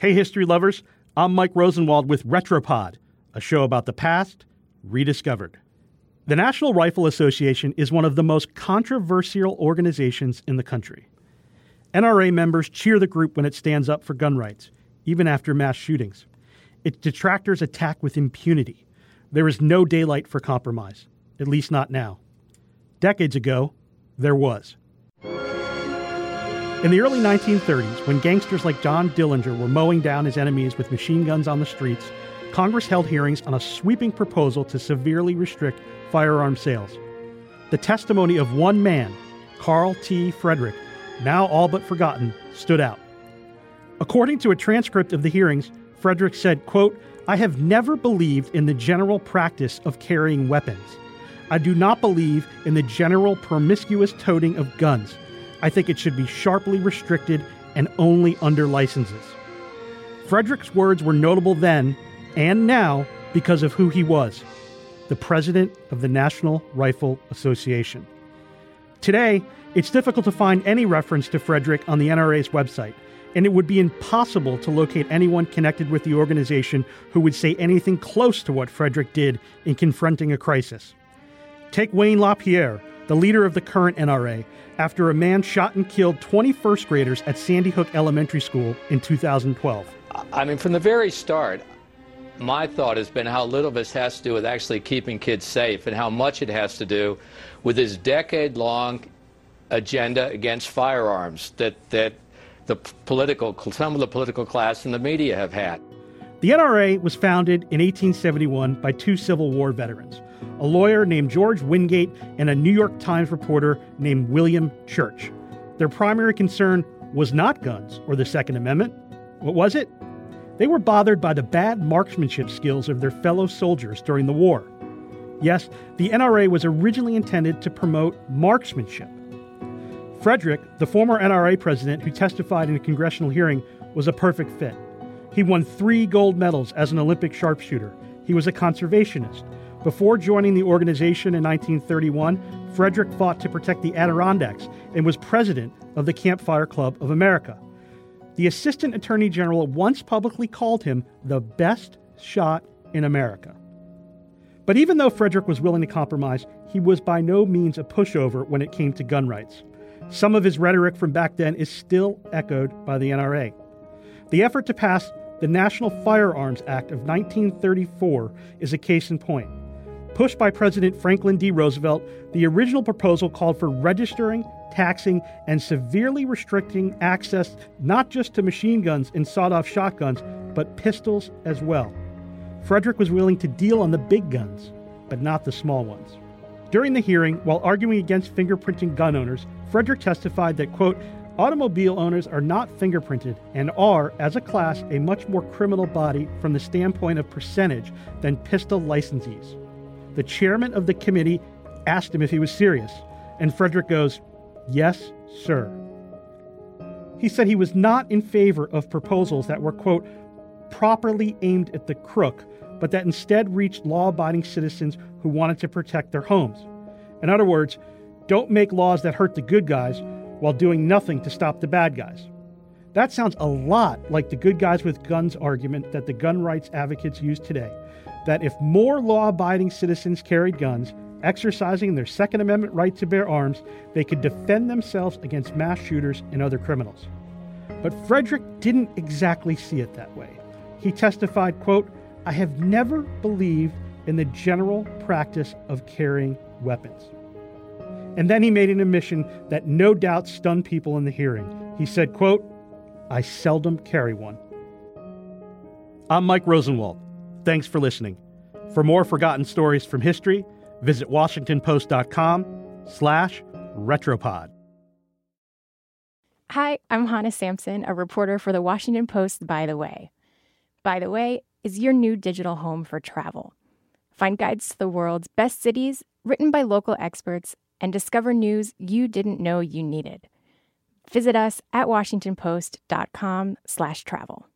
Hey, history lovers, I'm Mike Rosenwald with Retropod, a show about the past rediscovered. The National Rifle Association is one of the most controversial organizations in the country. NRA members cheer the group when it stands up for gun rights, even after mass shootings. Its detractors attack with impunity. There is no daylight for compromise, at least not now. Decades ago, there was. In the early 1930s, when gangsters like John Dillinger were mowing down his enemies with machine guns on the streets, Congress held hearings on a sweeping proposal to severely restrict firearm sales. The testimony of one man, Karl T. Frederick, now all but forgotten, stood out. According to a transcript of the hearings, Frederick said, quote, I have never believed in the general practice of carrying weapons. I do not believe in the general promiscuous toting of guns. I think it should be sharply restricted and only under licenses. Frederick's words were notable then and now because of who he was the president of the National Rifle Association. Today, it's difficult to find any reference to Frederick on the NRA's website, and it would be impossible to locate anyone connected with the organization who would say anything close to what Frederick did in confronting a crisis. Take Wayne LaPierre, the leader of the current NRA, after a man shot and killed 20 first graders at Sandy Hook Elementary School in 2012. I mean, from the very start, my thought has been how little this has to do with actually keeping kids safe and how much it has to do with this decade long agenda against firearms that, that the political, some of the political class and the media have had. The NRA was founded in 1871 by two Civil War veterans, a lawyer named George Wingate and a New York Times reporter named William Church. Their primary concern was not guns or the Second Amendment. What was it? They were bothered by the bad marksmanship skills of their fellow soldiers during the war. Yes, the NRA was originally intended to promote marksmanship. Frederick, the former NRA president who testified in a congressional hearing, was a perfect fit. He won three gold medals as an Olympic sharpshooter. He was a conservationist. Before joining the organization in 1931, Frederick fought to protect the Adirondacks and was president of the Campfire Club of America. The Assistant Attorney General once publicly called him the best shot in America. But even though Frederick was willing to compromise, he was by no means a pushover when it came to gun rights. Some of his rhetoric from back then is still echoed by the NRA. The effort to pass the National Firearms Act of 1934 is a case in point. Pushed by President Franklin D. Roosevelt, the original proposal called for registering taxing, and severely restricting access not just to machine guns and sawed off shotguns, but pistols as well. Frederick was willing to deal on the big guns, but not the small ones. During the hearing, while arguing against fingerprinting gun owners, Frederick testified that, quote, automobile owners are not fingerprinted and are, as a class, a much more criminal body from the standpoint of percentage than pistol licensees. The chairman of the committee asked him if he was serious, and Frederick goes, Yes, sir. He said he was not in favor of proposals that were, quote, properly aimed at the crook, but that instead reached law abiding citizens who wanted to protect their homes. In other words, don't make laws that hurt the good guys while doing nothing to stop the bad guys. That sounds a lot like the good guys with guns argument that the gun rights advocates use today that if more law abiding citizens carried guns, exercising their Second Amendment right to bear arms, they could defend themselves against mass shooters and other criminals. But Frederick didn't exactly see it that way. He testified, quote, I have never believed in the general practice of carrying weapons. And then he made an admission that no doubt stunned people in the hearing. He said, quote, I seldom carry one. I'm Mike Rosenwald. Thanks for listening. For more forgotten stories from history, Visit WashingtonPost.com slash retropod. Hi, I'm Hannah Sampson, a reporter for the Washington Post By the Way. By the Way is your new digital home for travel. Find guides to the world's best cities written by local experts and discover news you didn't know you needed. Visit us at washingtonpost.com slash travel.